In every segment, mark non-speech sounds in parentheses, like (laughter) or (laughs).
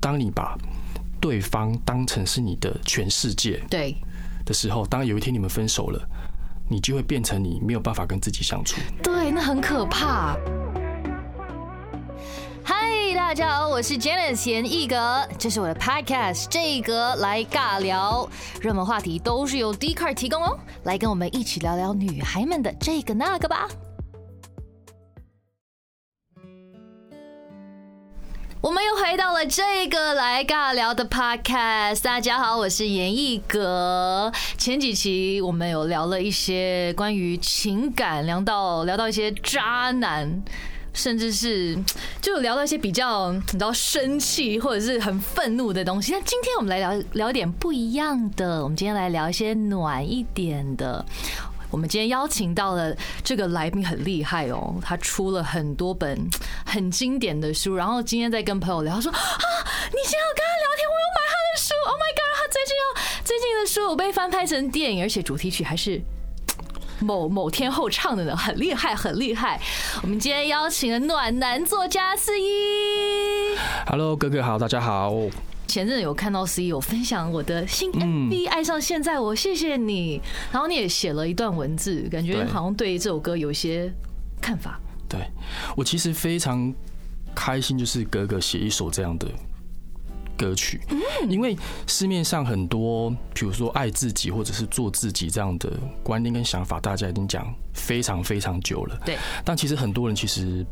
当你把对方当成是你的全世界对，的时候，当有一天你们分手了，你就会变成你没有办法跟自己相处。对，那很可怕。嗨，大家好，我是 Janice 严艺格，这是我的 Podcast，这一格来尬聊，热门话题都是由 d c a r 提供哦，来跟我们一起聊聊女孩们的这个那个吧。我们又回到了这个来尬聊的 podcast。大家好，我是严艺格。前几期我们有聊了一些关于情感，聊到聊到一些渣男，甚至是就聊到一些比较你知道生气或者是很愤怒的东西。那今天我们来聊聊点不一样的，我们今天来聊一些暖一点的。我们今天邀请到了这个来宾很厉害哦，他出了很多本很经典的书，然后今天在跟朋友聊，他说啊，你现在要跟他聊天，我有买他的书，Oh my god，他最近要最近的书有被翻拍成电影，而且主题曲还是 (tsk) 某某天后唱的呢，很厉害，很厉害。我们今天邀请了暖男作家四一。Hello，哥哥好，大家好。前阵子有看到 C 有分享我的新 MV《爱上现在我》，谢谢你。然后你也写了一段文字，感觉好像对这首歌有一些看法。对我其实非常开心，就是哥哥写一首这样的歌曲，因为市面上很多，比如说爱自己或者是做自己这样的观念跟想法，大家已经讲非常非常久了。对，但其实很多人其实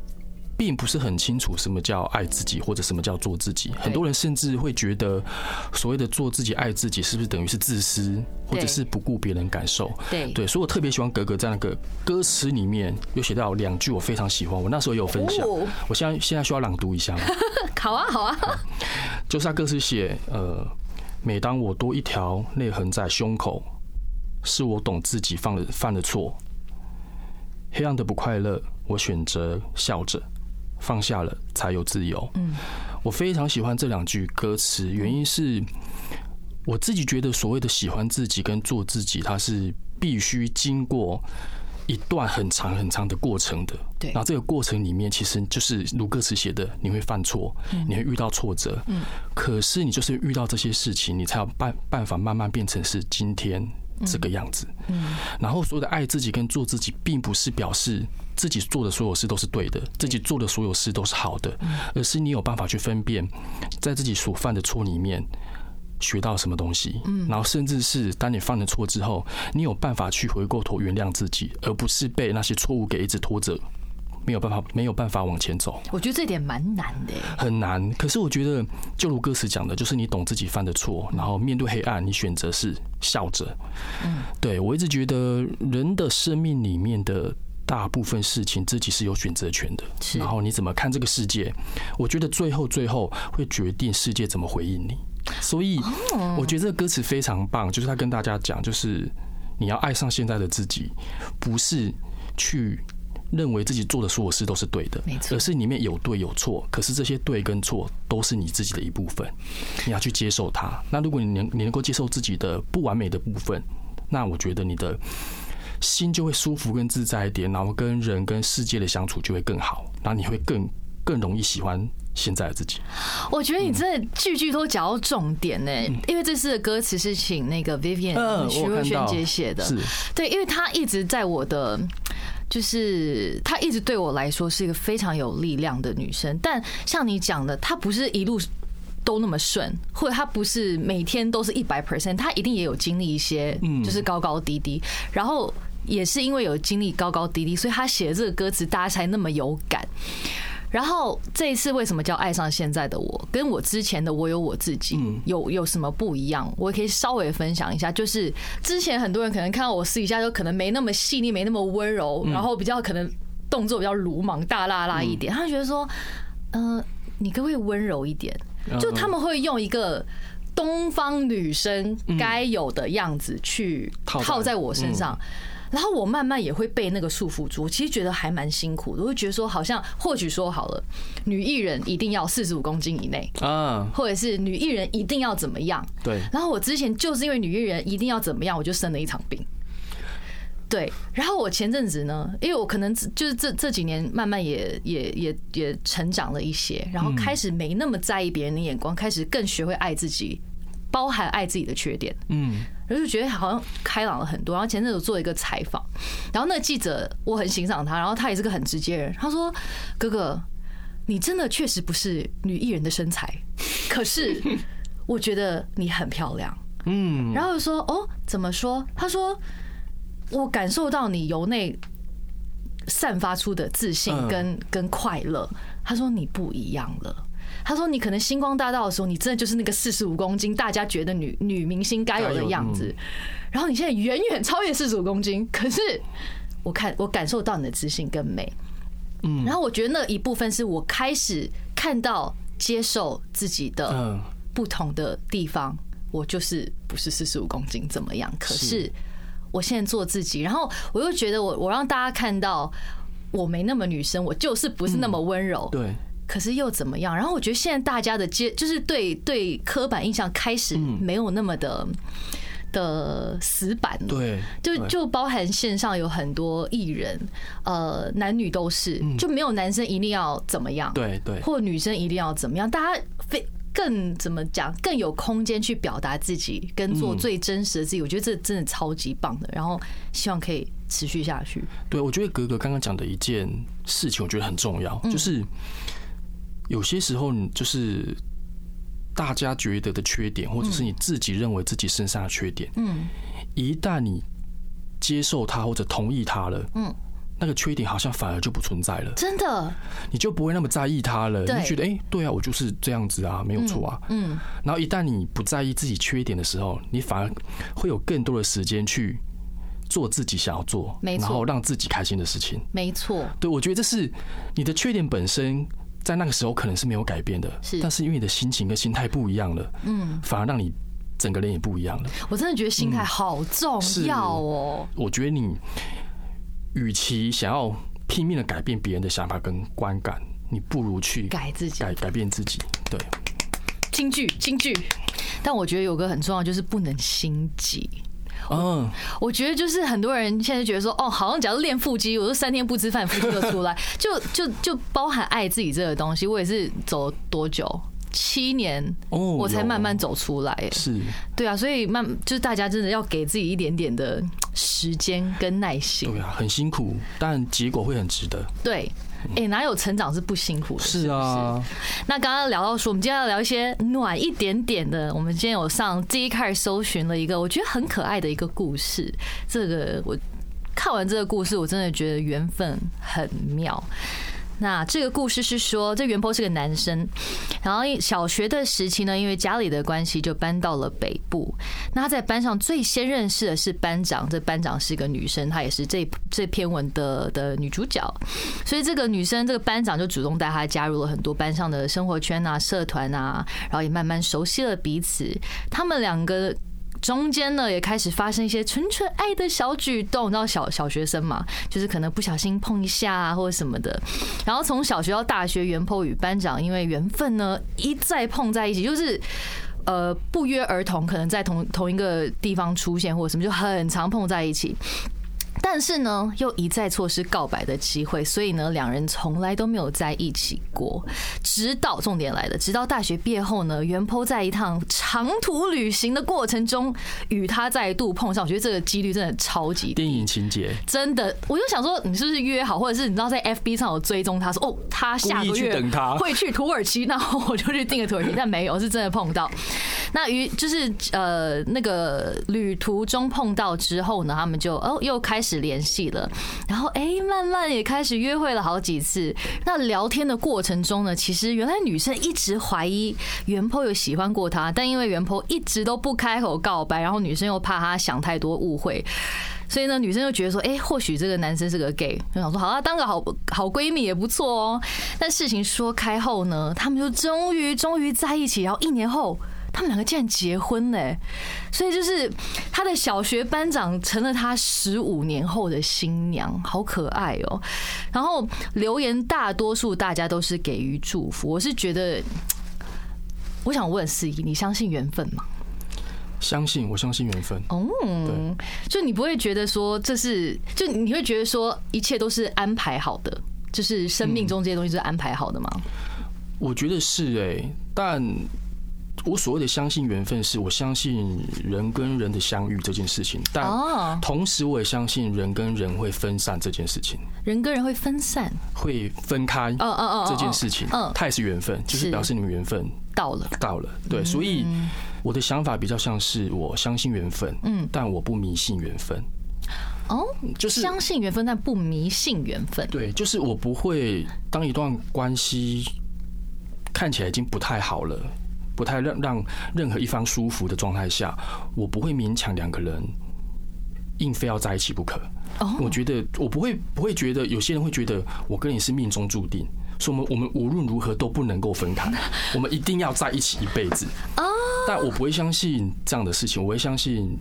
并不是很清楚什么叫爱自己，或者什么叫做自己。很多人甚至会觉得，所谓的做自己、爱自己，是不是等于是自私，或者是不顾别人感受？对对，所以我特别喜欢格格在那个歌词里面有写到两句我非常喜欢，我那时候也有分享哦。我现在现在需要朗读一下吗？(laughs) 好啊，好啊。就是他歌词写，呃，每当我多一条泪痕在胸口，是我懂自己犯了犯了错。黑暗的不快乐，我选择笑着，放下了才有自由。嗯，我非常喜欢这两句歌词，原因是我自己觉得所谓的喜欢自己跟做自己，它是必须经过。一段很长很长的过程的，对然后这个过程里面，其实就是如歌词写的，你会犯错，你会遇到挫折，嗯，可是你就是遇到这些事情，你才有办办法慢慢变成是今天这个样子，嗯，然后所有的爱自己跟做自己，并不是表示自己做的所有事都是对的，自己做的所有事都是好的，而是你有办法去分辨，在自己所犯的错里面。学到什么东西，嗯，然后甚至是当你犯了错之后，你有办法去回过头原谅自己，而不是被那些错误给一直拖着，没有办法没有办法往前走，我觉得这点蛮难的。很难。可是我觉得，就如歌词讲的，就是你懂自己犯的错，然后面对黑暗，你选择是笑着。嗯，对我一直觉得人的生命里面的。大部分事情自己是有选择权的，是然后你怎么看这个世界？我觉得最后最后会决定世界怎么回应你。所以我觉得这个歌词非常棒，就是他跟大家讲，就是你要爱上现在的自己，不是去认为自己做的所有事都是对的，没错而是里面有对有错，可是这些对跟错都是你自己的一部分，你要去接受它。那如果你能你能够接受自己的不完美的部分，那我觉得你的心就会舒服跟自在一点，然后跟人跟世界的相处就会更好，然后你会更更容易喜欢现在的自己。我觉得你真的句句都讲到重点呢，因为这次的歌词是请那个 Vivian 嗯徐若瑄姐写的，是对，因为她一直在我的。就是她一直对我来说是一个非常有力量的女生，但像你讲的，她不是一路都那么顺，或者她不是每天都是一百 percent，她一定也有经历一些就是高高低低，然后也是因为有经历高高低低，所以她写的这个歌词大家才那么有感。然后这一次为什么叫爱上现在的我，跟我之前的我有我自己有有什么不一样？我也可以稍微分享一下，就是之前很多人可能看到我私底下就可能没那么细腻，没那么温柔，然后比较可能动作比较鲁莽大辣辣一点，他们觉得说，嗯、你可不可以温柔一点？就他们会用一个。东方女生该有的样子去套在套在我身上，然后我慢慢也会被那个束缚住，其实觉得还蛮辛苦的。我会觉得说，好像或许说好了，女艺人一定要四十五公斤以内，啊，或者是女艺人一定要怎么样。对，然后我之前就是因为女艺人一定要怎么样，我就生了一场病。对，然后我前阵子呢，因为我可能就是这这几年慢慢也也也也成长了一些，然后开始没那么在意别人的眼光，开始更学会爱自己，包含爱自己的缺点。嗯，然后就觉得好像开朗了很多。然后前阵子做一个采访，然后那个记者我很欣赏他，然后他也是个很直接人，他说：“哥哥，你真的确实不是女艺人的身材，可是我觉得你很漂亮。”嗯，然后说：“哦，怎么说？”他说。我感受到你由内散发出的自信跟跟快乐。他说你不一样了。他说你可能星光大道的时候，你真的就是那个四十五公斤，大家觉得女女明星该有的样子。然后你现在远远超越四十五公斤，可是我看我感受到你的自信跟美。嗯，然后我觉得那一部分是我开始看到接受自己的不同的地方。我就是不是四十五公斤怎么样？可是。我现在做自己，然后我又觉得我我让大家看到我没那么女生，我就是不是那么温柔。对，可是又怎么样？然后我觉得现在大家的接就是对对刻板印象开始没有那么的的死板了。对，就就包含线上有很多艺人，呃，男女都是，就没有男生一定要怎么样，对对，或女生一定要怎么样，大家非。更怎么讲？更有空间去表达自己，跟做最真实的自己。我觉得这真的超级棒的。然后希望可以持续下去。对，我觉得格格刚刚讲的一件事情，我觉得很重要，就是有些时候你，就是大家觉得的缺点，或者是你自己认为自己身上的缺点，嗯，一旦你接受它或者同意它了，嗯。那个缺点好像反而就不存在了，真的，你就不会那么在意它了。你觉得，哎，对啊，我就是这样子啊，没有错啊。嗯。然后一旦你不在意自己缺点的时候，你反而会有更多的时间去做自己想要做，没错，然后让自己开心的事情。没错。对，我觉得这是你的缺点本身，在那个时候可能是没有改变的，是。但是因为你的心情跟心态不一样了，嗯，反而让你整个人也不一样了。我真的觉得心态好重要哦。我觉得你。与其想要拼命的改变别人的想法跟观感，你不如去改自己，改改变自己。对，京剧，京剧。但我觉得有个很重要，就是不能心急。嗯，我觉得就是很多人现在觉得说，哦，好像假如练腹肌，我就三天不吃饭，腹肌就出来，(laughs) 就就就包含爱自己这个东西。我也是走多久？七年，我才慢慢走出来。是，对啊，所以慢就是大家真的要给自己一点点的时间跟耐心。对啊，很辛苦，但结果会很值得。对，哎，哪有成长是不辛苦的？是啊。那刚刚聊到说，我们今天要聊一些暖一点点的。我们今天有上 Z 开始搜寻了一个我觉得很可爱的一个故事。这个我看完这个故事，我真的觉得缘分很妙。那这个故事是说，这袁坡是个男生，然后小学的时期呢，因为家里的关系就搬到了北部。那他在班上最先认识的是班长，这班长是一个女生，她也是这这篇文的的女主角。所以这个女生，这个班长就主动带她加入了很多班上的生活圈啊、社团啊，然后也慢慢熟悉了彼此。他们两个。中间呢，也开始发生一些纯纯爱的小举动，你知道小小学生嘛，就是可能不小心碰一下啊，或者什么的。然后从小学到大学，袁坡与班长因为缘分呢，一再碰在一起，就是呃不约而同，可能在同同一个地方出现或者什么，就很常碰在一起。但是呢，又一再错失告白的机会，所以呢，两人从来都没有在一起过。直到重点来了，直到大学毕业后呢，袁坡在一趟长途旅行的过程中与他再度碰上。我觉得这个几率真的超级电影情节，真的。我就想说，你是不是约好，或者是你知道在 FB 上有追踪他说，哦，他下个月 (laughs) 会去土耳其，然后我就去订个土耳其，但没有，是真的碰到。那于就是呃那个旅途中碰到之后呢，他们就哦又开始联系了，然后哎慢慢也开始约会了好几次。那聊天的过程中呢，其实原来女生一直怀疑袁坡有喜欢过她，但因为袁坡一直都不开口告白，然后女生又怕他想太多误会，所以呢女生就觉得说，哎或许这个男生是个 gay，就想说好啊当个好好闺蜜也不错哦。但事情说开后呢，他们就终于终于在一起，然后一年后。他们两个竟然结婚呢，所以就是他的小学班长成了他十五年后的新娘，好可爱哦。然后留言大多数大家都是给予祝福，我是觉得，我想问司仪，你相信缘分吗？相信，我相信缘分。哦，就你不会觉得说这是，就你会觉得说一切都是安排好的，就是生命中这些东西是安排好的吗？我觉得是哎，但我所谓的相信缘分，是我相信人跟人的相遇这件事情，但同时我也相信人跟人会分散这件事情。人跟人会分散，会分开。哦哦哦，这件事情，嗯，它也是缘分，就是表示你们缘分到了，到了。对，所以我的想法比较像是我相信缘分，嗯，但我不迷信缘分。哦，就是相信缘分，但不迷信缘分。对，就是我不会当一段关系看起来已经不太好了。不太让让任何一方舒服的状态下，我不会勉强两个人硬非要在一起不可。哦，我觉得我不会不会觉得有些人会觉得我跟你是命中注定，说我们我们无论如何都不能够分开，(laughs) 我们一定要在一起一辈子。哦，但我不会相信这样的事情，我会相信。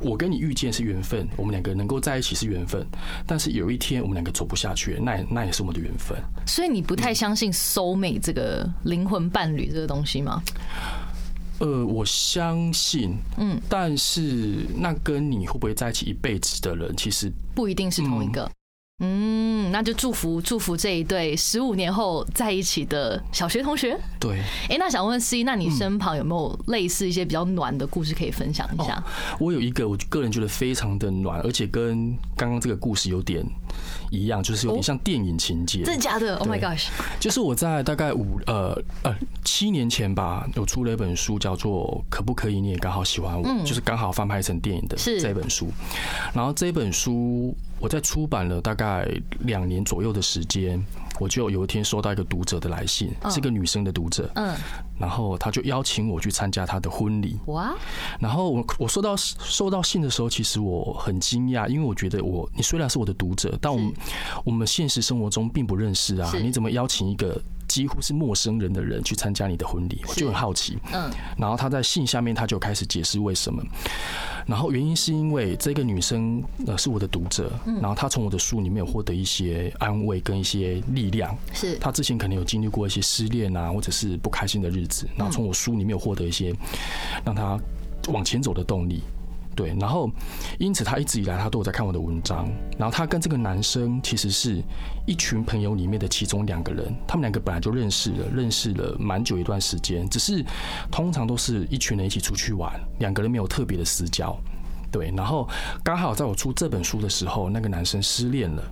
我跟你遇见是缘分，我们两个能够在一起是缘分，但是有一天我们两个走不下去，那那也是我们的缘分。所以你不太相信 soul mate 这个灵魂伴侣这个东西吗？呃，我相信，嗯，但是那跟你会不会在一起一辈子的人，其实不一定是同一个。嗯，那就祝福祝福这一对十五年后在一起的小学同学。对，哎，那想问 C，那你身旁有没有类似一些比较暖的故事可以分享一下？我有一个，我个人觉得非常的暖，而且跟刚刚这个故事有点一样，就是有点像电影情节。真的假的？Oh my gosh！就是我在大概五呃呃七年前吧，有出了一本书，叫做《可不可以你也刚好喜欢我》，就是刚好翻拍成电影的这本书。然后这本书。我在出版了大概两年左右的时间，我就有一天收到一个读者的来信，是个女生的读者，嗯，然后她就邀请我去参加她的婚礼，哇，然后我我收到收到信的时候，其实我很惊讶，因为我觉得我你虽然是我的读者，但我们我们现实生活中并不认识啊，你怎么邀请一个？几乎是陌生人的人去参加你的婚礼，我就很好奇。嗯，然后他在信下面他就开始解释为什么，然后原因是因为这个女生呃是我的读者，然后她从我的书里面有获得一些安慰跟一些力量。是，她之前可能有经历过一些失恋啊，或者是不开心的日子，然后从我书里面有获得一些让她往前走的动力。对，然后因此他一直以来他都有在看我的文章，然后他跟这个男生其实是一群朋友里面的其中两个人，他们两个本来就认识了，认识了蛮久一段时间，只是通常都是一群人一起出去玩，两个人没有特别的私交。对，然后刚好在我出这本书的时候，那个男生失恋了。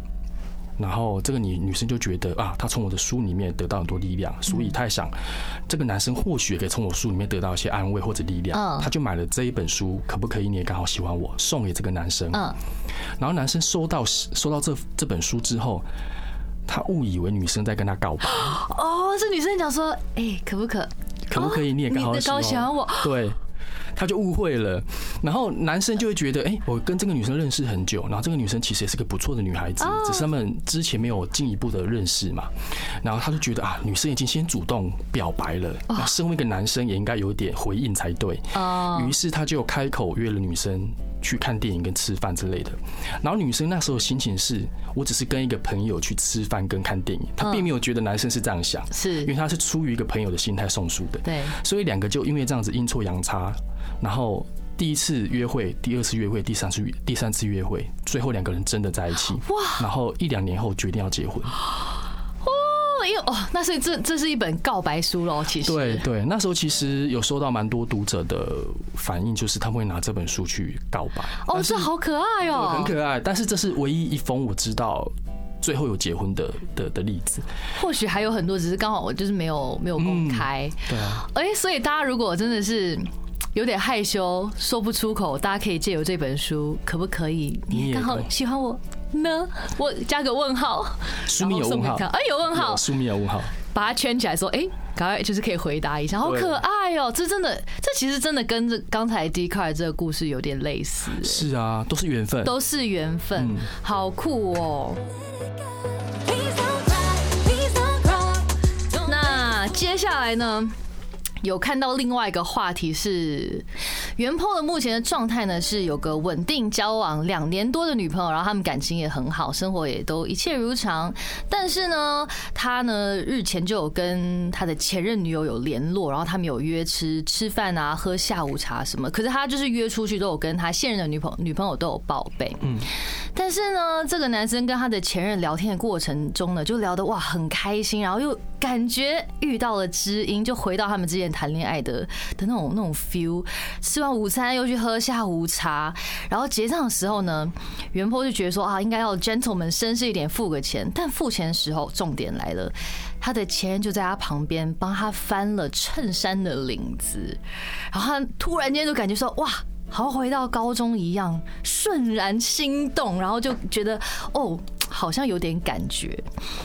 然后这个女女生就觉得啊，她从我的书里面得到很多力量，所以她也想，这个男生或许可以从我书里面得到一些安慰或者力量。嗯，她就买了这一本书，可不可以？你也刚好喜欢我，送给这个男生。嗯，然后男生收到收到这这本书之后，他误以为女生在跟他告白。哦，这女生讲说，哎，可不可？可不可以？你也刚好喜欢我。对。他就误会了，然后男生就会觉得，哎，我跟这个女生认识很久，然后这个女生其实也是个不错的女孩子，只是他们之前没有进一步的认识嘛。然后他就觉得啊，女生已经先主动表白了，那身为一个男生也应该有点回应才对。于是他就开口约了女生去看电影跟吃饭之类的。然后女生那时候心情是，我只是跟一个朋友去吃饭跟看电影，她并没有觉得男生是这样想，是因为他是出于一个朋友的心态送书的。对，所以两个就因为这样子阴错阳差。然后第一次约会，第二次约会，第三次第三次约会，最后两个人真的在一起。哇！然后一两年后决定要结婚。哦，因为哦，那所以这这是一本告白书喽。其实对对，那时候其实有收到蛮多读者的反应，就是他们会拿这本书去告白。哦，这好可爱哦，很可爱。但是这是唯一一封我知道最后有结婚的的的例子。或许还有很多，只是刚好我就是没有没有公开。对啊。哎，所以大家如果真的是。有点害羞，说不出口。大家可以借由这本书，可不可以？你刚好喜欢我呢？我加个问号，书名有问号，哎，有问号，书名有问号，把它圈起来，说，哎，赶快就是可以回答一下，好可爱哦！这真的，这其实真的跟这刚才 D 卡这个故事有点类似。是啊，都是缘分，都是缘分，好酷哦。那接下来呢？有看到另外一个话题是，袁坡的目前的状态呢是有个稳定交往两年多的女朋友，然后他们感情也很好，生活也都一切如常。但是呢，他呢日前就有跟他的前任女友有联络，然后他们有约吃吃饭啊、喝下午茶什么。可是他就是约出去都有跟他现任的女朋女朋友都有报备。嗯，但是呢，这个男生跟他的前任聊天的过程中呢，就聊得哇很开心，然后又感觉遇到了知音，就回到他们之前。谈恋爱的的那种那种 feel，吃完午餐又去喝下午茶，然后结账的时候呢，袁坡就觉得说啊，应该要 gentleman 绅士一点付个钱，但付钱的时候重点来了，他的钱就在他旁边帮他翻了衬衫的领子，然后他突然间就感觉说哇。好回到高中一样，瞬然心动，然后就觉得哦，好像有点感觉。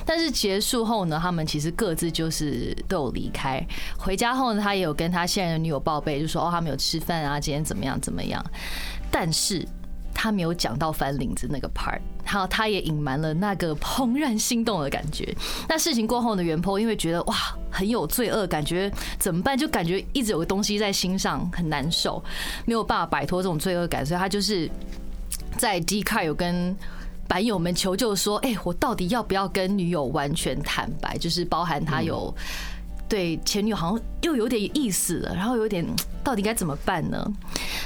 但是结束后呢，他们其实各自就是都有离开。回家后呢，他也有跟他现任的女友报备，就说哦，他们有吃饭啊，今天怎么样怎么样。但是。他没有讲到翻领子那个 part，还有他也隐瞒了那个怦然心动的感觉。那事情过后呢，袁坡因为觉得哇很有罪恶感觉，怎么办？就感觉一直有个东西在心上很难受，没有办法摆脱这种罪恶感，所以他就是在 D 卡有跟版友们求救说：“哎，我到底要不要跟女友完全坦白？就是包含他有。”对前女友好像又有点意思了，然后有点到底该怎么办呢？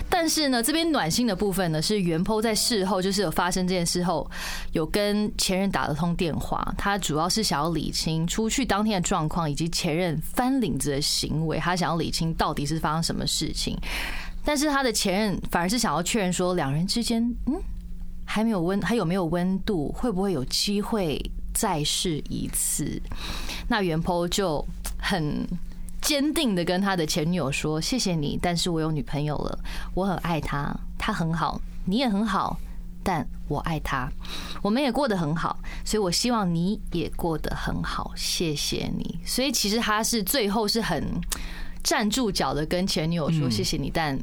但是呢，这边暖心的部分呢，是袁坡在事后就是有发生这件事后，有跟前任打了通电话，他主要是想要理清出去当天的状况，以及前任翻领子的行为，他想要理清到底是发生什么事情。但是他的前任反而是想要确认说，两人之间嗯还没有温，还有没有温度，会不会有机会再试一次？那袁坡就。很坚定的跟他的前女友说：“谢谢你，但是我有女朋友了，我很爱她，她很好，你也很好，但我爱她，我们也过得很好，所以我希望你也过得很好，谢谢你。”所以其实他是最后是很站住脚的跟前女友说：“谢谢你，但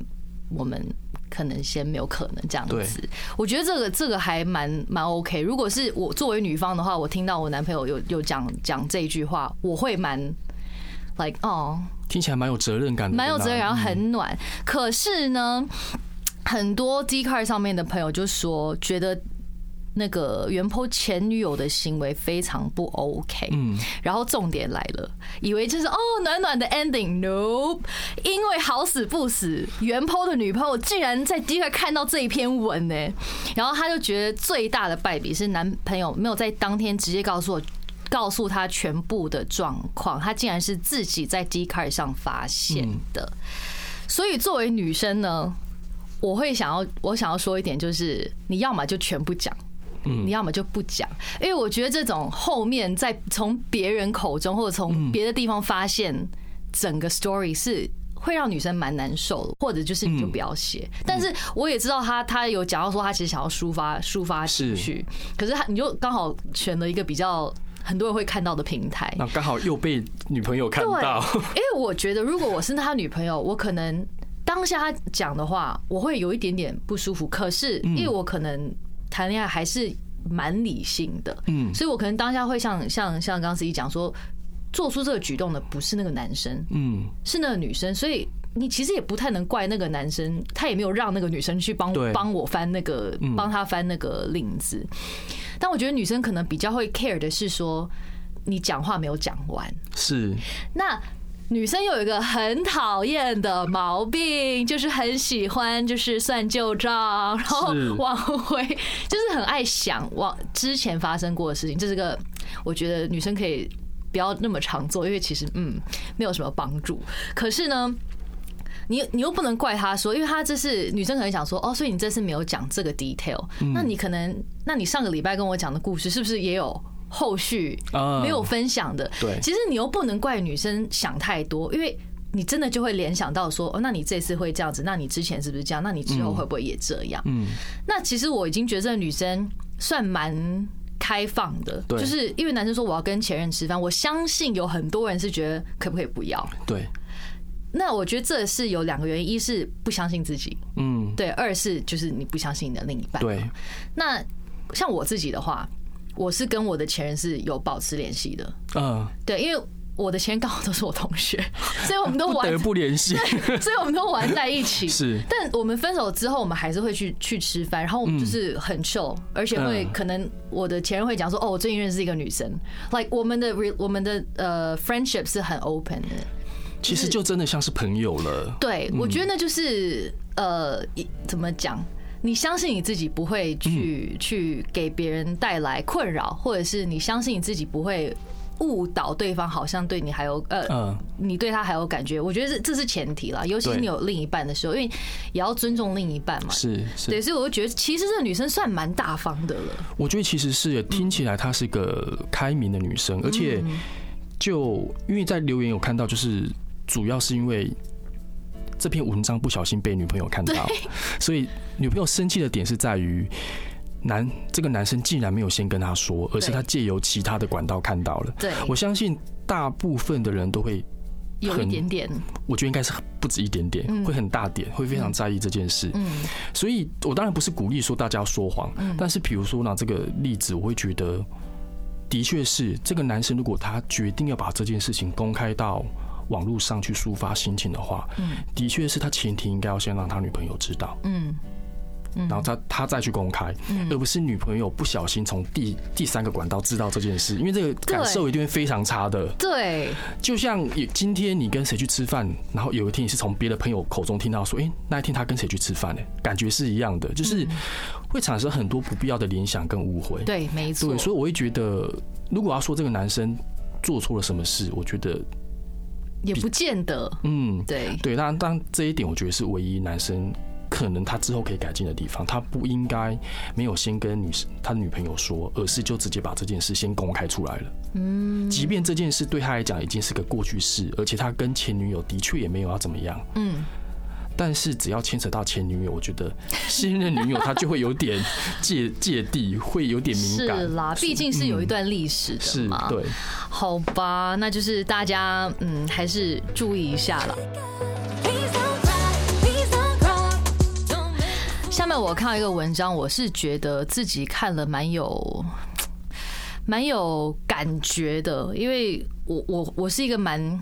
我们可能先没有可能这样子。”我觉得这个这个还蛮蛮 OK。如果是我作为女方的话，我听到我男朋友有有讲讲这一句话，我会蛮。Like 哦，听起来蛮有责任感，蛮有责任，然后很暖。可是呢，很多 D card 上面的朋友就说，觉得那个原坡前女友的行为非常不 OK。嗯，然后重点来了，以为就是哦暖暖的 ending，no，因为好死不死，原坡的女朋友竟然在 D card 看到这一篇文呢，然后他就觉得最大的败笔是男朋友没有在当天直接告诉我。告诉他全部的状况，他竟然是自己在 D card 上发现的。所以作为女生呢，我会想要我想要说一点，就是你要么就全部讲，你要么就不讲，因为我觉得这种后面再从别人口中或者从别的地方发现整个 story 是会让女生蛮难受的，或者就是你就不要写。但是我也知道他他有讲到说他其实想要抒发抒发情绪，可是他你就刚好选了一个比较。很多人会看到的平台，那刚好又被女朋友看到。因为我觉得，如果我是他女朋友，我可能当下他讲的话，我会有一点点不舒服。可是，因为我可能谈恋爱还是蛮理性的，嗯，所以我可能当下会像像像刚司机讲说，做出这个举动的不是那个男生，嗯，是那个女生，所以。你其实也不太能怪那个男生，他也没有让那个女生去帮帮我翻那个帮他翻那个领子。但我觉得女生可能比较会 care 的是说，你讲话没有讲完。是。那女生有一个很讨厌的毛病，就是很喜欢就是算旧账，然后往回就是很爱想往之前发生过的事情。这是个我觉得女生可以不要那么常做，因为其实嗯没有什么帮助。可是呢。你你又不能怪他说，因为他这是女生可能想说哦，所以你这次没有讲这个 detail，那你可能，那你上个礼拜跟我讲的故事是不是也有后续没有分享的？对，其实你又不能怪女生想太多，因为你真的就会联想到说，哦，那你这次会这样子，那你之前是不是这样？那你之后会不会也这样？嗯，那其实我已经觉得这个女生算蛮开放的，就是因为男生说我要跟前任吃饭，我相信有很多人是觉得可不可以不要？对。那我觉得这是有两个原因，一是不相信自己，嗯，对；二是就是你不相信你的另一半。对。那像我自己的话，我是跟我的前任是有保持联系的，嗯，对，因为我的前任刚好都是我同学，所以我们都玩 (laughs) 不联系。所以我们都玩在一起。是，但我们分手之后，我们还是会去去吃饭，然后我们就是很 chill，而且会嗯可能我的前任会讲说，哦，我最近认识一个女生，like 我们的我们的呃 friendship 是很 open 的。其实就真的像是朋友了。对，我觉得那就是呃，一怎么讲？你相信你自己不会去、去给别人带来困扰，或者是你相信你自己不会误导对方，好像对你还有呃，嗯，你对他还有感觉。我觉得这这是前提啦，尤其是你有另一半的时候，因为也要尊重另一半嘛。是对，是，所以我就觉得其实这个女生算蛮大方的了。我觉得其实是听起来她是一个开明的女生，而且嗯就因为在留言有看到，就是主要是因为这篇文章不小心被女朋友看到，所以女朋友生气的点是在于。男这个男生竟然没有先跟她说，而是他借由其他的管道看到了。对，我相信大部分的人都会有一点点，我觉得应该是不止一点点，嗯会很大点，会非常在意这件事。嗯所以我当然不是鼓励说大家要说谎，但是比如说拿这个例子，我会觉得，的确是这个男生如果他决定要把这件事情公开到网络上去抒发心情的话，嗯。的确是他前提应该要先让他女朋友知道，嗯。然后他他再去公开，而不是女朋友不小心从第第三个管道知道这件事，因为这个感受一定会非常差的。对，就像也今天你跟谁去吃饭，然后有一天你是从别的朋友口中听到说，哎、那一天他跟谁去吃饭呢？感觉是一样的，就是会产生很多不必要的联想跟误会。对，没错。对，，所以我会觉得，如果要说这个男生做错了什么事，我觉得，也不见得。嗯，对，对，当然，当这一点我觉得是唯一男生可能他之后可以改进的地方，他不应该没有先跟女生他的女朋友说，而是就直接把这件事先公开出来了。嗯，即便这件事对他来讲已经是个过去式，而且他跟前女友的确也没有要怎么样，嗯，但是只要牵扯到前女友，我觉得新任女友她就会有点芥芥蒂，会有点敏感是。啦，毕竟是有一段历史的是嘛。对，好吧，那就是大家嗯，还是注意一下了。下面我看到一个文章，我是觉得自己看了蛮有蛮有感觉的，因为我我我是一个蛮。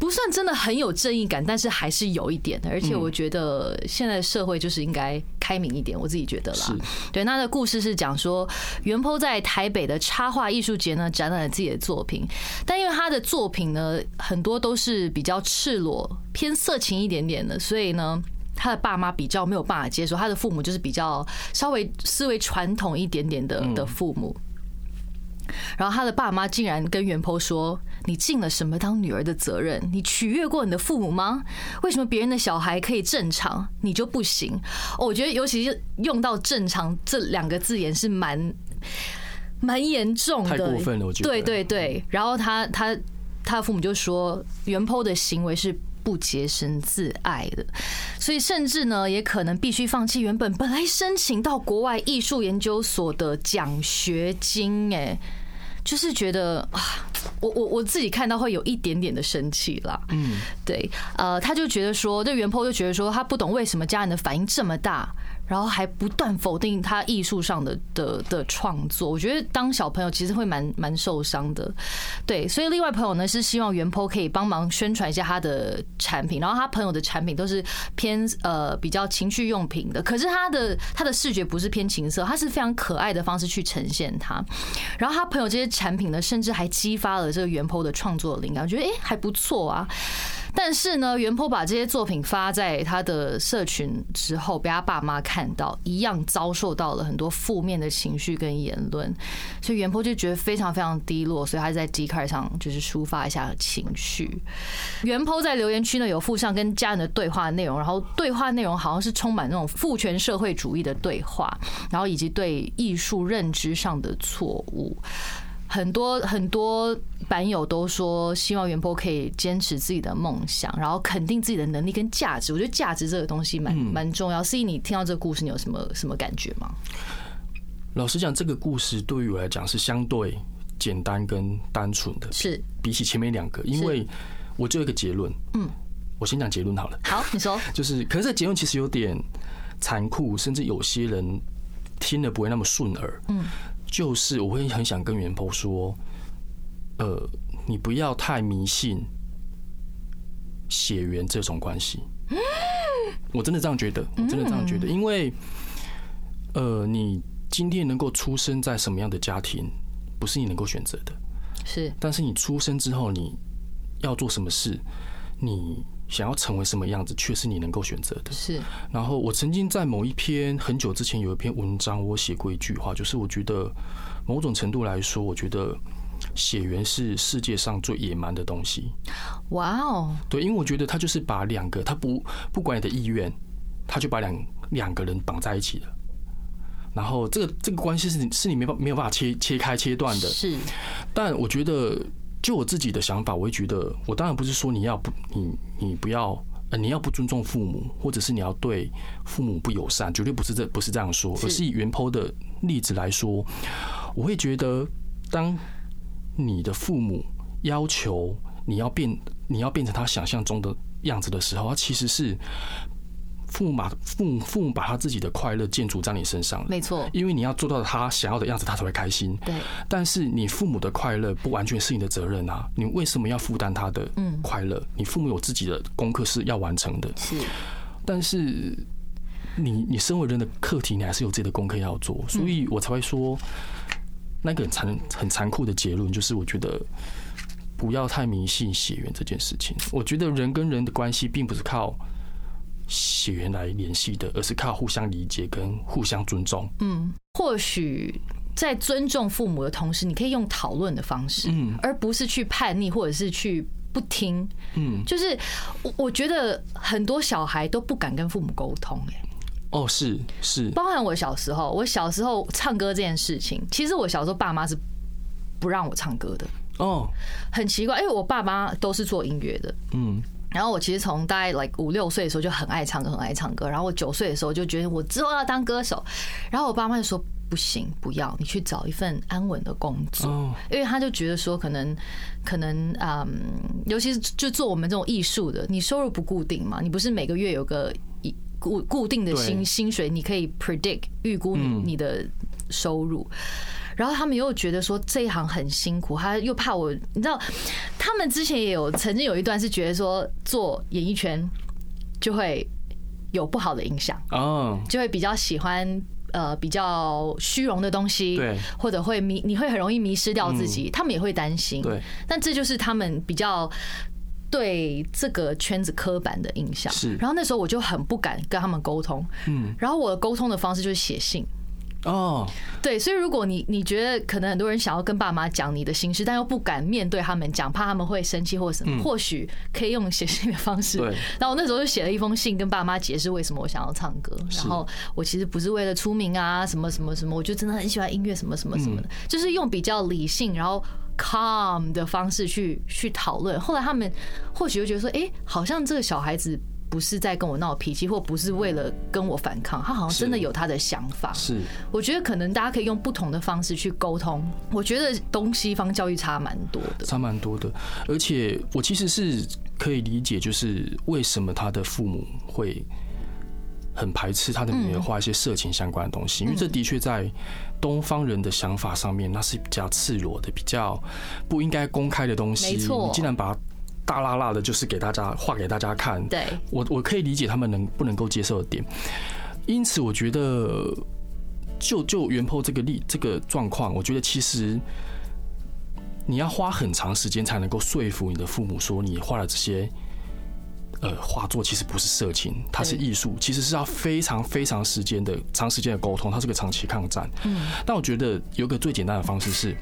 不算真的很有正义感，但是还是有一点的。而且我觉得现在社会就是应该开明一点，我自己觉得啦。对，那的故事是讲说，袁坡在台北的插画艺术节呢展览了自己的作品，但因为他的作品呢很多都是比较赤裸、偏色情一点点的，所以呢。他的爸妈比较没有办法接受，他的父母就是比较稍微思维传统一点点的的父母。然后他的爸妈竟然跟袁坡说：“你尽了什么当女儿的责任？你取悦过你的父母吗？为什么别人的小孩可以正常，你就不行？”哦我觉得尤其是用到“正常”这两个字眼是蛮蛮严重的，太过分了我觉得对对对，然后他他他的父母就说袁剖的行为是。不洁身自爱的，所以甚至呢，也可能必须放弃原本本来申请到国外艺术研究所的奖学金。哎，就是觉得啊，我我我自己看到会有一点点的生气啦。嗯，对，呃，他就觉得说，这袁坡就觉得说，他不懂为什么家人的反应这么大，然后还不断否定他艺术上的的的创作。我觉得当小朋友其实会蛮蛮受伤的。对，所以另外朋友呢是希望袁坡可以帮忙宣传一下他的产品，然后他朋友的产品都是偏呃比较情趣用品的，可是他的他的视觉不是偏情色，他是非常可爱的方式去呈现它。然后他朋友这些产品呢，甚至还激发了这个袁坡的创作灵感，我觉得哎、诶还不错啊。但是呢，袁坡把这些作品发在他的社群之后，被他爸妈看到，一样遭受到了很多负面的情绪跟言论，所以袁坡就觉得非常非常低落，所以他在 d 卡上就是抒发一下情绪。袁坡在留言区呢有附上跟家人的对话内容，然后对话内容好像是充满那种父权社会主义的对话，然后以及对艺术认知上的错误。很多很多版友都说，希望袁波可以坚持自己的梦想，然后肯定自己的能力跟价值。我觉得价值这个东西蛮蛮重要。所以，你听到这个故事，你有什么什么感觉吗？老实讲，这个故事对于我来讲是相对简单跟单纯的，是。比起前面两个，因为我就有一个结论，嗯，我先讲结论好了，好，你说，(laughs) 就是，可是这结论其实有点残酷，甚至有些人听了不会那么顺耳，嗯，就是我会很想跟袁坡说，呃，你不要太迷信血缘这种关系。我真的这样觉得，我真的这样觉得，因为呃，你今天能够出生在什么样的家庭，不是你能够选择的。是但是你出生之后，你要做什么事，你想要成为什么样子，却是你能够选择的。是，然后我曾经在某一篇很久之前有一篇文章，我写过一句话，就是我觉得某种程度来说，我觉得血缘是世界上最野蛮的东西。哇哦，对，因为我觉得他就是把两个，他不不管你的意愿，他就把两两个人绑在一起了。然后这个这个关系是你是你没办没有办法切切开切断的，是但我觉得，就我自己的想法，我会觉得，我当然不是说你要不你你不要呃你要不尊重父母，或者是你要对父母不友善，绝对不是这不是这样说，而是以原 po 的例子来说，我会觉得，当你的父母要求你要变你要变成他想象中的样子的时候，他其实是父母把父母父母把他自己的快乐建筑在你身上。没错，因为你要做到他想要的样子，他才会开心。对，但是你父母的快乐不完全是你的责任啊！你为什么要负担他的快乐？你父母有自己的功课是要完成的，是但是你你身为人的课题，你还是有自己的功课要做，所以我才会说那个很残很残酷的结论，就是我觉得不要太迷信血缘这件事情。我觉得人跟人的关系并不是靠血缘来联系的，而是靠互相理解跟互相尊重。嗯，或许在尊重父母的同时，你可以用讨论的方式，嗯。而不是去叛逆或者是去不听。嗯，就是我我觉得很多小孩都不敢跟父母沟通、哎，哦，是是，包含我小时候，我小时候唱歌这件事情，其实我小时候爸妈是不让我唱歌的，哦，很奇怪，因为我爸妈都是做音乐的，嗯。然后我其实从大概 like 五六岁的时候就很爱唱歌，很爱唱歌。然后我九岁的时候就觉得我之后要当歌手，然后我爸妈就说不行，不要，你去找一份安稳的工作。哦，因为他就觉得说，可能可能嗯，尤其是就做我们这种艺术的，你收入不固定嘛，你不是每个月有个一固固定的薪薪水，你可以 predict 预估你嗯你的收入。然后他们又觉得说这一行很辛苦，他又怕我，你知道，他们之前也有曾经有一段是觉得说做演艺圈就会有不好的影响，哦，就会比较喜欢呃比较虚荣的东西，对，或者会迷，你会很容易迷失掉自己，他们也会担心，对，但这就是他们比较。对这个圈子刻板的印象，是。然后那时候我就很不敢跟他们沟通，嗯，然后我的沟通的方式就是写信，哦，对，所以如果你你觉得可能很多人想要跟爸妈讲你的心事，但又不敢面对他们讲，怕他们会生气或什么，或许可以用写信的方式。对。然后我那时候就写了一封信跟爸妈解释为什么我想要唱歌，然后我其实不是为了出名啊，什么什么什么，我就真的很喜欢音乐，什么什么什么的，就是用比较理性，然后。calm 的方式去去讨论，后来他们或许就觉得说，哎、好像这个小孩子不是在跟我闹脾气，或不是为了跟我反抗，他好像真的有他的想法。是，我觉得可能大家可以用不同的方式去沟通。我觉得东西方教育差蛮多的。差蛮多的。而且我其实是可以理解，就是为什么他的父母会很排斥他的女儿画一些色情相关的东西，因为这的确在东方人的想法上面，那是比较赤裸的、比较不应该公开的东西。你竟然把它大辣辣的，就是给大家画给大家看。对，我我可以理解他们能不能够接受的点，因此我觉得就就原 po 这个例这个状况，我觉得其实你要花很长时间才能够说服你的父母说你画的这些。呃，画作其实不是色情，它是艺术，其实是要非常非常时间的长时间的沟通，它是个长期抗战。嗯，但我觉得有个最简单的方式是，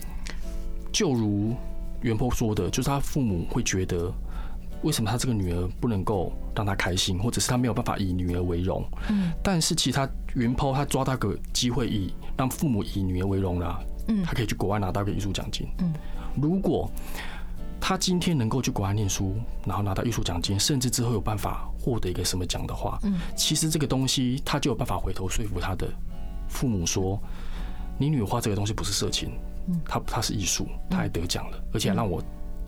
就如袁坡说的，就是他父母会觉得，为什么他这个女儿不能够让他开心，或者是他没有办法以女儿为荣。嗯，但是其他元坡他抓到个机会以让父母以女儿为荣啦，嗯他可以去国外拿到个艺术奖金。嗯，如果他今天能够去国外念书，然后拿到艺术奖金，甚至之后有办法获得一个什么奖的话，嗯，其实这个东西他就有办法回头说服他的父母说，你女儿画这个东西不是色情，嗯它它是艺术，他还得奖了，而且还让我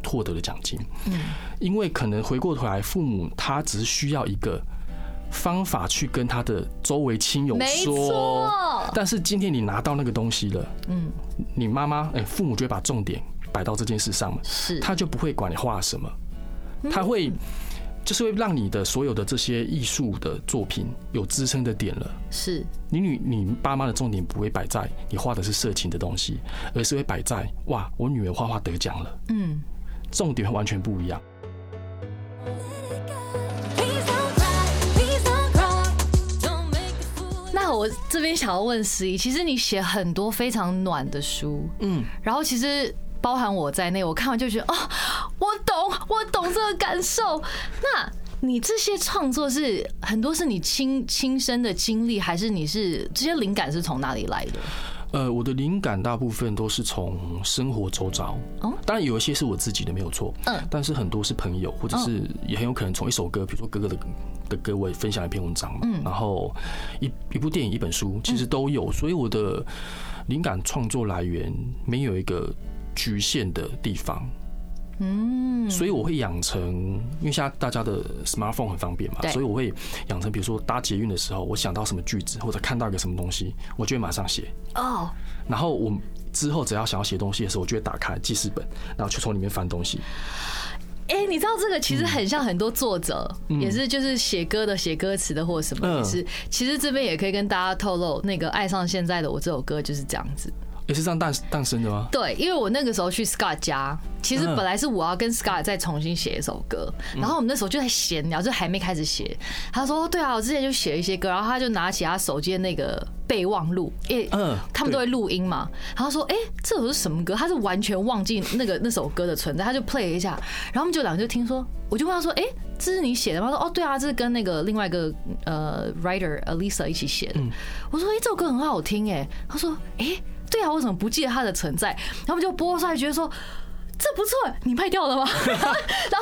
获得了奖金。嗯，因为可能回过头来，父母他只是需要一个方法去跟他的周围亲友没说错，但是今天你拿到那个东西了，嗯，你妈妈哎，父母就会把重点摆到这件事上嘛，是他就不会管你画什么，他会就是会让你的所有的这些艺术的作品有支撑的点了。是你女你爸妈的重点不会摆在你画的是色情的东西，而是会摆在哇，我女儿画画得奖了，嗯，重点完全不一样。那我这边想要问十一，其实你写很多非常暖的书，嗯，然后其实包含我在内，我看完就觉得哦，我懂，我懂这个感受。那你这些创作是很多是你亲亲身的经历，还是你是这些灵感是从哪里来的？呃，我的灵感大部分都是从生活周遭，哦？当然有一些是我自己的没有错，嗯。但是很多是朋友，或者是也很有可能从一首歌，比如说哥哥的的歌，我也分享一篇文章。嘛，嗯。然后一一部电影、一本书，其实都有，所以我的灵感创作来源没有一个局限的地方。嗯，所以我会养成，因为现在大家的 smartphone 很方便嘛，所以我会养成，比如说搭捷运的时候，我想到什么句子或者看到一个什么东西，我就会马上写。哦，然后我之后只要想要写东西的时候，我就会打开记事本，然后去从里面翻东西。哎、你知道这个其实很像很多作者，嗯也是就是写歌的、写歌词的或什么，嗯也是。其实这边也可以跟大家透露，那个《爱上现在的我》这首歌就是这样子。也是这样诞诞生的吗？对，因为我那个时候去 Scott 家，其实嗯本来是我要跟 Scott 再重新写一首歌，然后我们那时候就在闲聊，就还没开始写。他说：“对啊，我之前就写一些歌。”然后他就拿起他手机的那个备忘录，因为嗯他们都会录音嘛。然后说：“哎，这首是什么歌？”他是完全忘记那个那首歌的存在，他就 play 一下，然后我们就两个就听说，我就问他说：“哎，这是你写的吗？”他说：“哦，对啊，这是跟那个另外一个呃 writer Alisa 一起写的。”我说：“哎，这首歌很好听哎。”他说：“哎。”对啊，为什么不记得它的存在？然后我们就播出来，觉得说这不错，你卖掉了吗？(laughs) 然后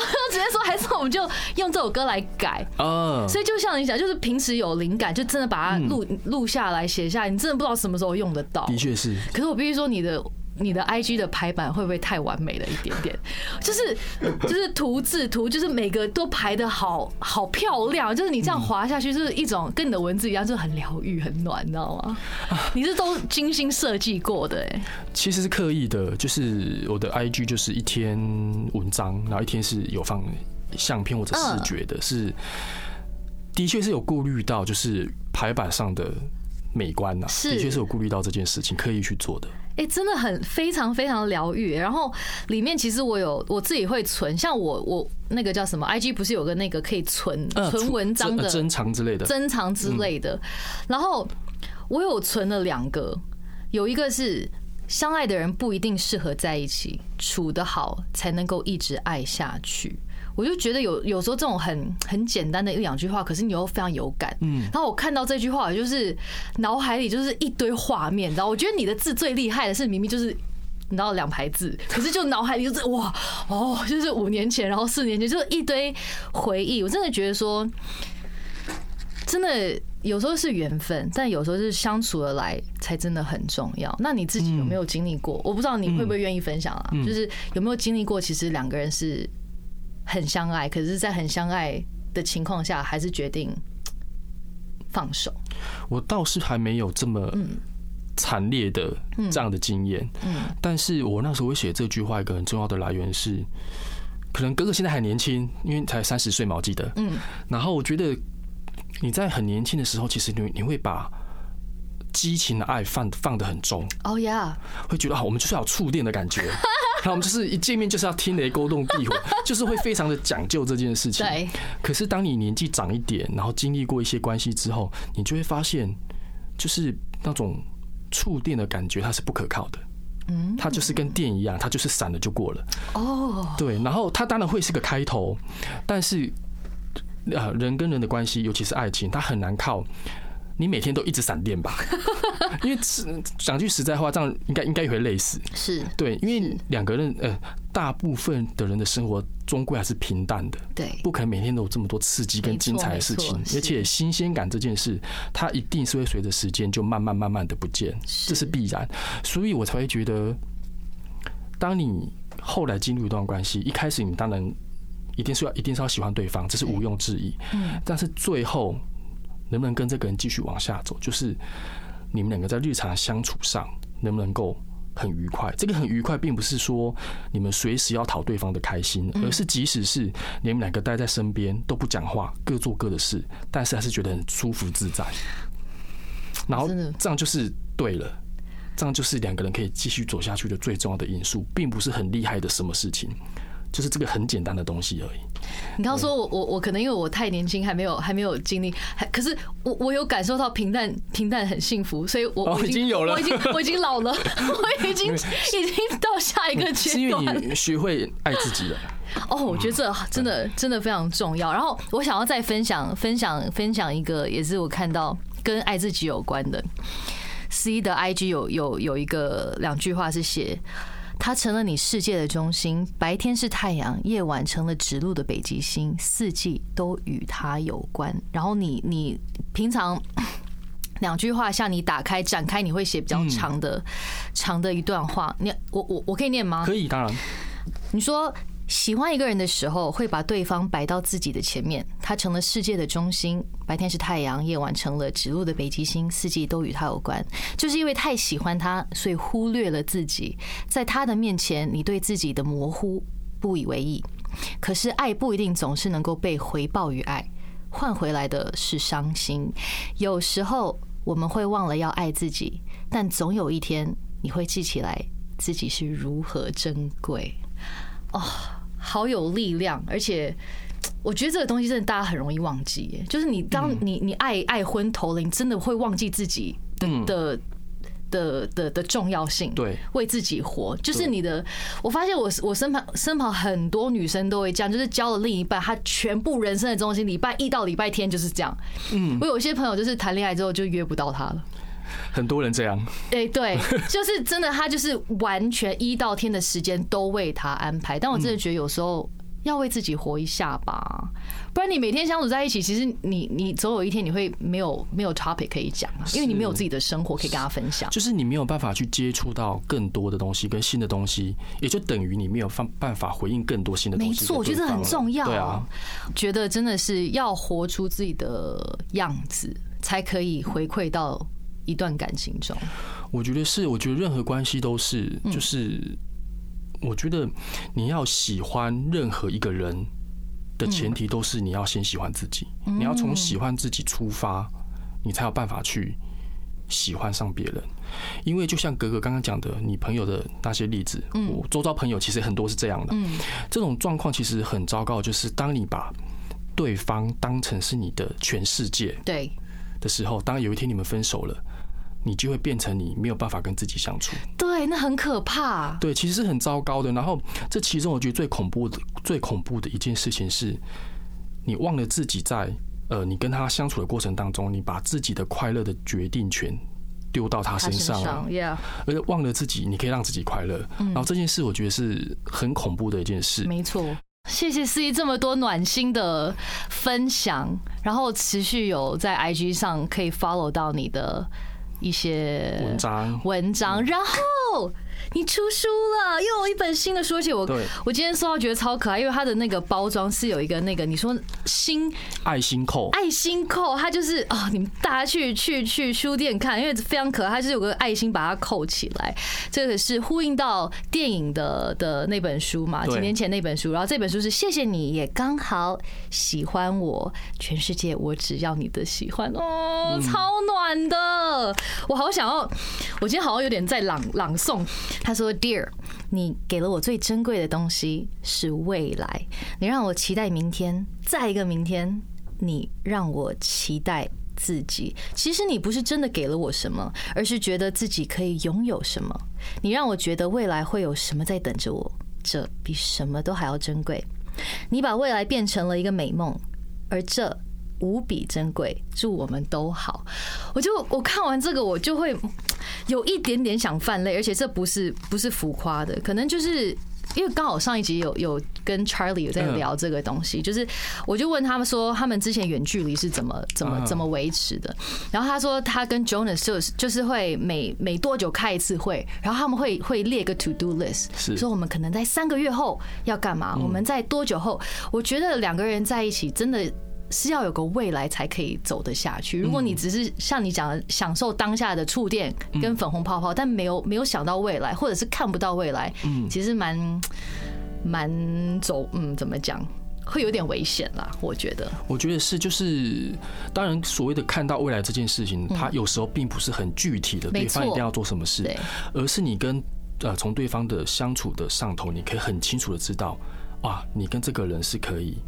就直接说，还是我们就用这首歌来改。啊，所以就像你讲，就是平时有灵感，就真的把它录录下来、写下来，你真的不知道什么时候用得到。的确是。可是我必须说，你的你的 IG 的排版会不会太完美了一点点？(laughs) 就是就是图字图，就是每个都排的好好漂亮，就是你这样滑下去，就是一种跟你的文字一样，就是很疗愈、很暖，你知道吗？你是都精心设计过的哎、其实是刻意的，就是我的 IG 就是一天文章，然后一天是有放相片或者视觉的，是的确是有顾虑到就是排版上的美观呐、是的确是有顾虑到这件事情，刻意去做的。哎、真的很非常非常疗愈。然后里面其实我有我自己会存，像我我那个叫什么 IG 不是有个那个可以存呃存文章的珍珍藏之类的，珍藏之类的。然后我有存了两个，有一个是相爱的人不一定适合在一起，处得好才能够一直爱下去。我就觉得有有时候这种很很简单的一两句话，可是你又非常有感。嗯，然后我看到这句话，我就是脑海里就是一堆画面，你知道？我觉得你的字最厉害的是明明就是。你知道两排字，(laughs) 可是就脑海里就是哇哦，就是五年前，然后四年前，就是一堆回忆。我真的觉得说，真的有时候是缘分，但有时候是相处而来才真的很重要。那你自己有没有经历过？我不知道你会不会愿意分享啊？就是有没有经历过？其实两个人是很相爱，可是，在很相爱的情况下，还是决定放手。我倒是还没有这么惨烈的这样的经验。嗯但是我那时候会写这句话，一个很重要的来源是，可能哥哥现在还年轻，因为才三十岁嘛，我记得。嗯，然后我觉得你在很年轻的时候，其实你你会把激情的爱放放的很重，哦呀，会觉得啊，我们就是要触电的感觉。(laughs) 然后我们就是一见面就是要天雷勾动地火，(laughs) 就是会非常的讲究这件事情。对，可是当你年纪长一点，然后经历过一些关系之后，你就会发现，就是那种触电的感觉，它是不可靠的。嗯，它就是跟电一样，它就是闪了就过了。哦，对，然后它当然会是个开头，但是呃，人跟人的关系，尤其是爱情，它很难靠你每天都一直闪电吧？(laughs) 因为是讲句实在话，这样应该应该也会累死。是。对，因为两个人呃，大部分的人的生活终归还是平淡的。对，不可能每天都有这么多刺激跟精彩的事情。而且新鲜感这件事，它一定是会随着时间就慢慢慢慢的不见，这是必然，所以我才会觉得，当你后来进入一段关系，一开始你当然一定是要一定是要喜欢对方，这是毋庸置疑，嗯，但是最后能不能跟这个人继续往下走，就是你们两个在日常相处上能不能够很愉快。这个很愉快，并不是说你们随时要讨对方的开心，而是即使是你们两个待在身边都不讲话，各做各的事，但是还是觉得很舒服自在。然后这样就是对了。这样就是两个人可以继续走下去的最重要的因素，并不是很厉害的什么事情，就是这个很简单的东西而已。你刚刚说我我我可能因为我太年轻，还没有还没有经历，还可是我我有感受到平淡平淡很幸福，所以我哦我已经有了我已经我已经老了，(laughs) 我已经已经到下一个是阶因段为。你学会爱自己了。哦，我觉得这真的真的非常重要。然后我想要再分享分享分享一个，也是我看到跟爱自己有关的。C 的 IG 有有有一个两句话是写。它成了你世界的中心，白天是太阳，夜晚成了指路的北极星，四季都与它有关。然后你你平常 (coughs) 两句话，像你打开展开，你会写比较长的、长的一段话。你我我我可以念吗？可以，当然，你说喜欢一个人的时候，会把对方摆到自己的前面，他成了世界的中心。白天是太阳，夜晚成了指路的北极星，四季都与他有关。就是因为太喜欢他，所以忽略了自己。在他的面前，你对自己的模糊不以为意。可是爱不一定总是能够被回报于爱，换回来的是伤心。有时候我们会忘了要爱自己，但总有一天你会记起来自己是如何珍贵。哦，好有力量，而且我觉得这个东西真的大家很容易忘记耶，就是你当你你爱爱昏头了，你真的会忘记自己嗯，的。的的的重要性，对为自己活，就是你的。我发现我我身旁身旁很多女生都会这样，就是交了另一半，她全部人生的中心，礼拜一到礼拜天就是这样。嗯，我有一些朋友就是谈恋爱之后就约不到他了。(laughs) 很多人这样，(laughs) 哎、对，就是真的，他就是完全一到天的时间都为他安排。但我真的觉得有时候要为自己活一下吧，不然你每天相处在一起，其实你你总有一天你会没有没有 topic 可以讲啊，因为你没有自己的生活可以跟他分享。就是你没有办法去接触到更多的东西跟新的东西，也就等于你没有办办法回应更多新的东西。没错，我觉得这很重要。对啊，，觉得真的是要活出自己的样子，才可以回馈到一段感情中。我觉得是，我觉得任何关系都是，嗯就是我觉得你要喜欢任何一个人的前提都是你要先喜欢自己，嗯你要从喜欢自己出发，你才有办法去喜欢上别人。因为就像格格刚刚讲的，你朋友的那些例子，我周遭朋友其实很多是这样的。嗯这种状况其实很糟糕，就是当你把对方当成是你的全世界对，的时候，当有一天你们分手了，你就会变成你没有办法跟自己相处。对，那很可怕。对，其实是很糟糕的。然后这其中我觉得最恐怖的、最恐怖的一件事情是，你忘了自己在呃，你跟他相处的过程当中，你把自己的快乐的决定权丢到他他身上了，上，Yeah，而且忘了自己，你可以让自己快乐。然后这件事，我觉得是很恐怖的一件事。没错。谢谢思怡这么多暖心的分享，然后持续有在 IG 上可以 follow 到你的一些文章。文章，然后你出书了，又有一本新的书，而且我对我今天收到觉得超可爱，因为它的那个包装是有一个那个你说心爱心扣，爱心扣，它就是哦、你们大家去去去书店看，因为非常可爱，它就是有个爱心把它扣起来。这个是呼应到电影的的那本书嘛，几年前那本书。然后这本书是谢谢你也刚好喜欢我，全世界我只要你的喜欢哦，超暖的，我好想要，我今天好像有点在朗朗诵。他说：“Dear，你给了我最珍贵的东西是未来，你让我期待明天，再一个明天，你让我期待自己。其实你不是真的给了我什么，而是觉得自己可以拥有什么。你让我觉得未来会有什么在等着我，这比什么都还要珍贵。你把未来变成了一个美梦，而这。”无比珍贵，祝我们都好。我就我看完这个，我就会有一点点想泛泪，而且这不是不是浮夸的，可能就是因为刚好上一集有有跟 Charlie 有在聊这个东西，就是我就问他们说，他们之前远距离是怎么怎么嗯怎么维持的？然后他说他跟 Jonas 就是就是会每每多久开一次会，然后他们会会列个 to do list，是说我们可能在三个月后要干嘛，我们在多久后？我觉得两个人在一起真的。是要有个未来才可以走得下去。如果你只是像你讲的享受当下的触电跟粉红泡泡，但没有没有想到未来，或者是看不到未来，其实蛮蛮走嗯怎么讲，会有点危险啦，我觉得。我觉得是，就是当然，所谓的看到未来这件事情，它有时候并不是很具体的，对方一定要做什么事，而是你跟呃从对方的相处的上头，你可以很清楚的知道，啊，你跟这个人是可以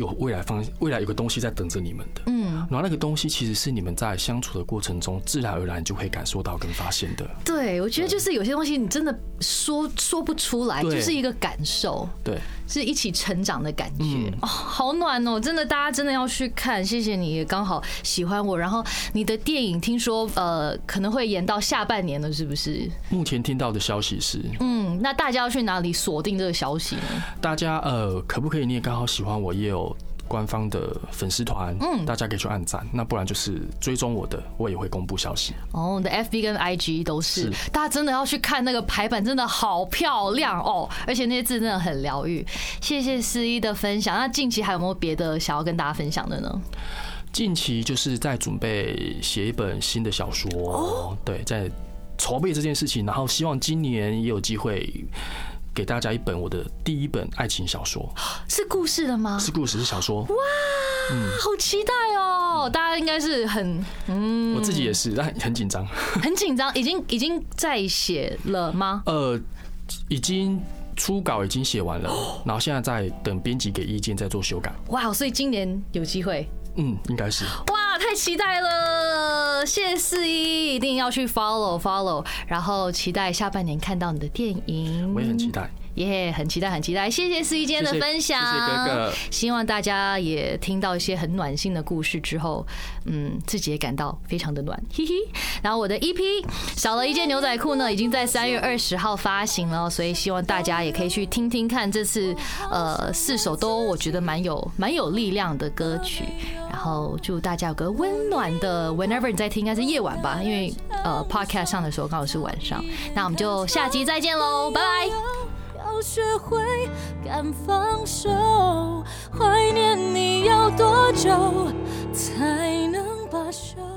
有未来方，未来有个东西在等着你们的。嗯，然后那个东西其实是你们在相处的过程中，自然而然就会感受到跟发现的。对，我觉得就是有些东西你真的说说不出来，就是一个感受。对，是一起成长的感觉、嗯哦，好暖哦！真的，大家真的要去看。谢谢你，也刚好喜欢我。然后你的电影听说呃可能会延到下半年了，是不是？目前听到的消息是，嗯，那大家要去哪里锁定这个消息呢？大家呃，可不可以？你也刚好喜欢我，也有官方的粉丝团，嗯大家可以去按赞。那不然就是追踪我的，我也会公布消息。哦，你的 FB 跟 IG 都是，是大家真的要去看那个排版，真的好漂亮哦，而且那些字真的很疗愈。谢谢思一的分享。那近期还有没有别的想要跟大家分享的呢？近期就是在准备写一本新的小说，哦对，在筹备这件事情，然后希望今年也有机会给大家一本我的第一本爱情小说，是故事的吗？是故事是小说哇，好期待哦！大家应该是很嗯，我自己也是，但很紧张。(laughs) 很紧张，已经已经在写了吗？呃，已经初稿已经写完了，(gasps) 然后现在在等编辑给意见，再做修改。哇，所以今年有机会嗯，应该是。哇，太期待了！谢谢四一，一定要去 follow follow，然后期待下半年看到你的电影。我也很期待。耶很期待，很期待！谢谢司一今天的分享，谢谢哥哥希望大家也听到一些很暖心的故事之后，嗯，自己也感到非常的暖，嘿嘿。然后我的 EP 少了一件牛仔裤呢，已经在三月二十号发行了，所以希望大家也可以去听听看这次呃四首都我觉得蛮有蛮有力量的歌曲。然后祝大家有个温暖的 Whenever 你在听，应该是夜晚吧，因为呃 Podcast 上的时候刚好是晚上。那我们就下集再见喽，拜拜。要学会敢放手，怀念你要多久才能罢休？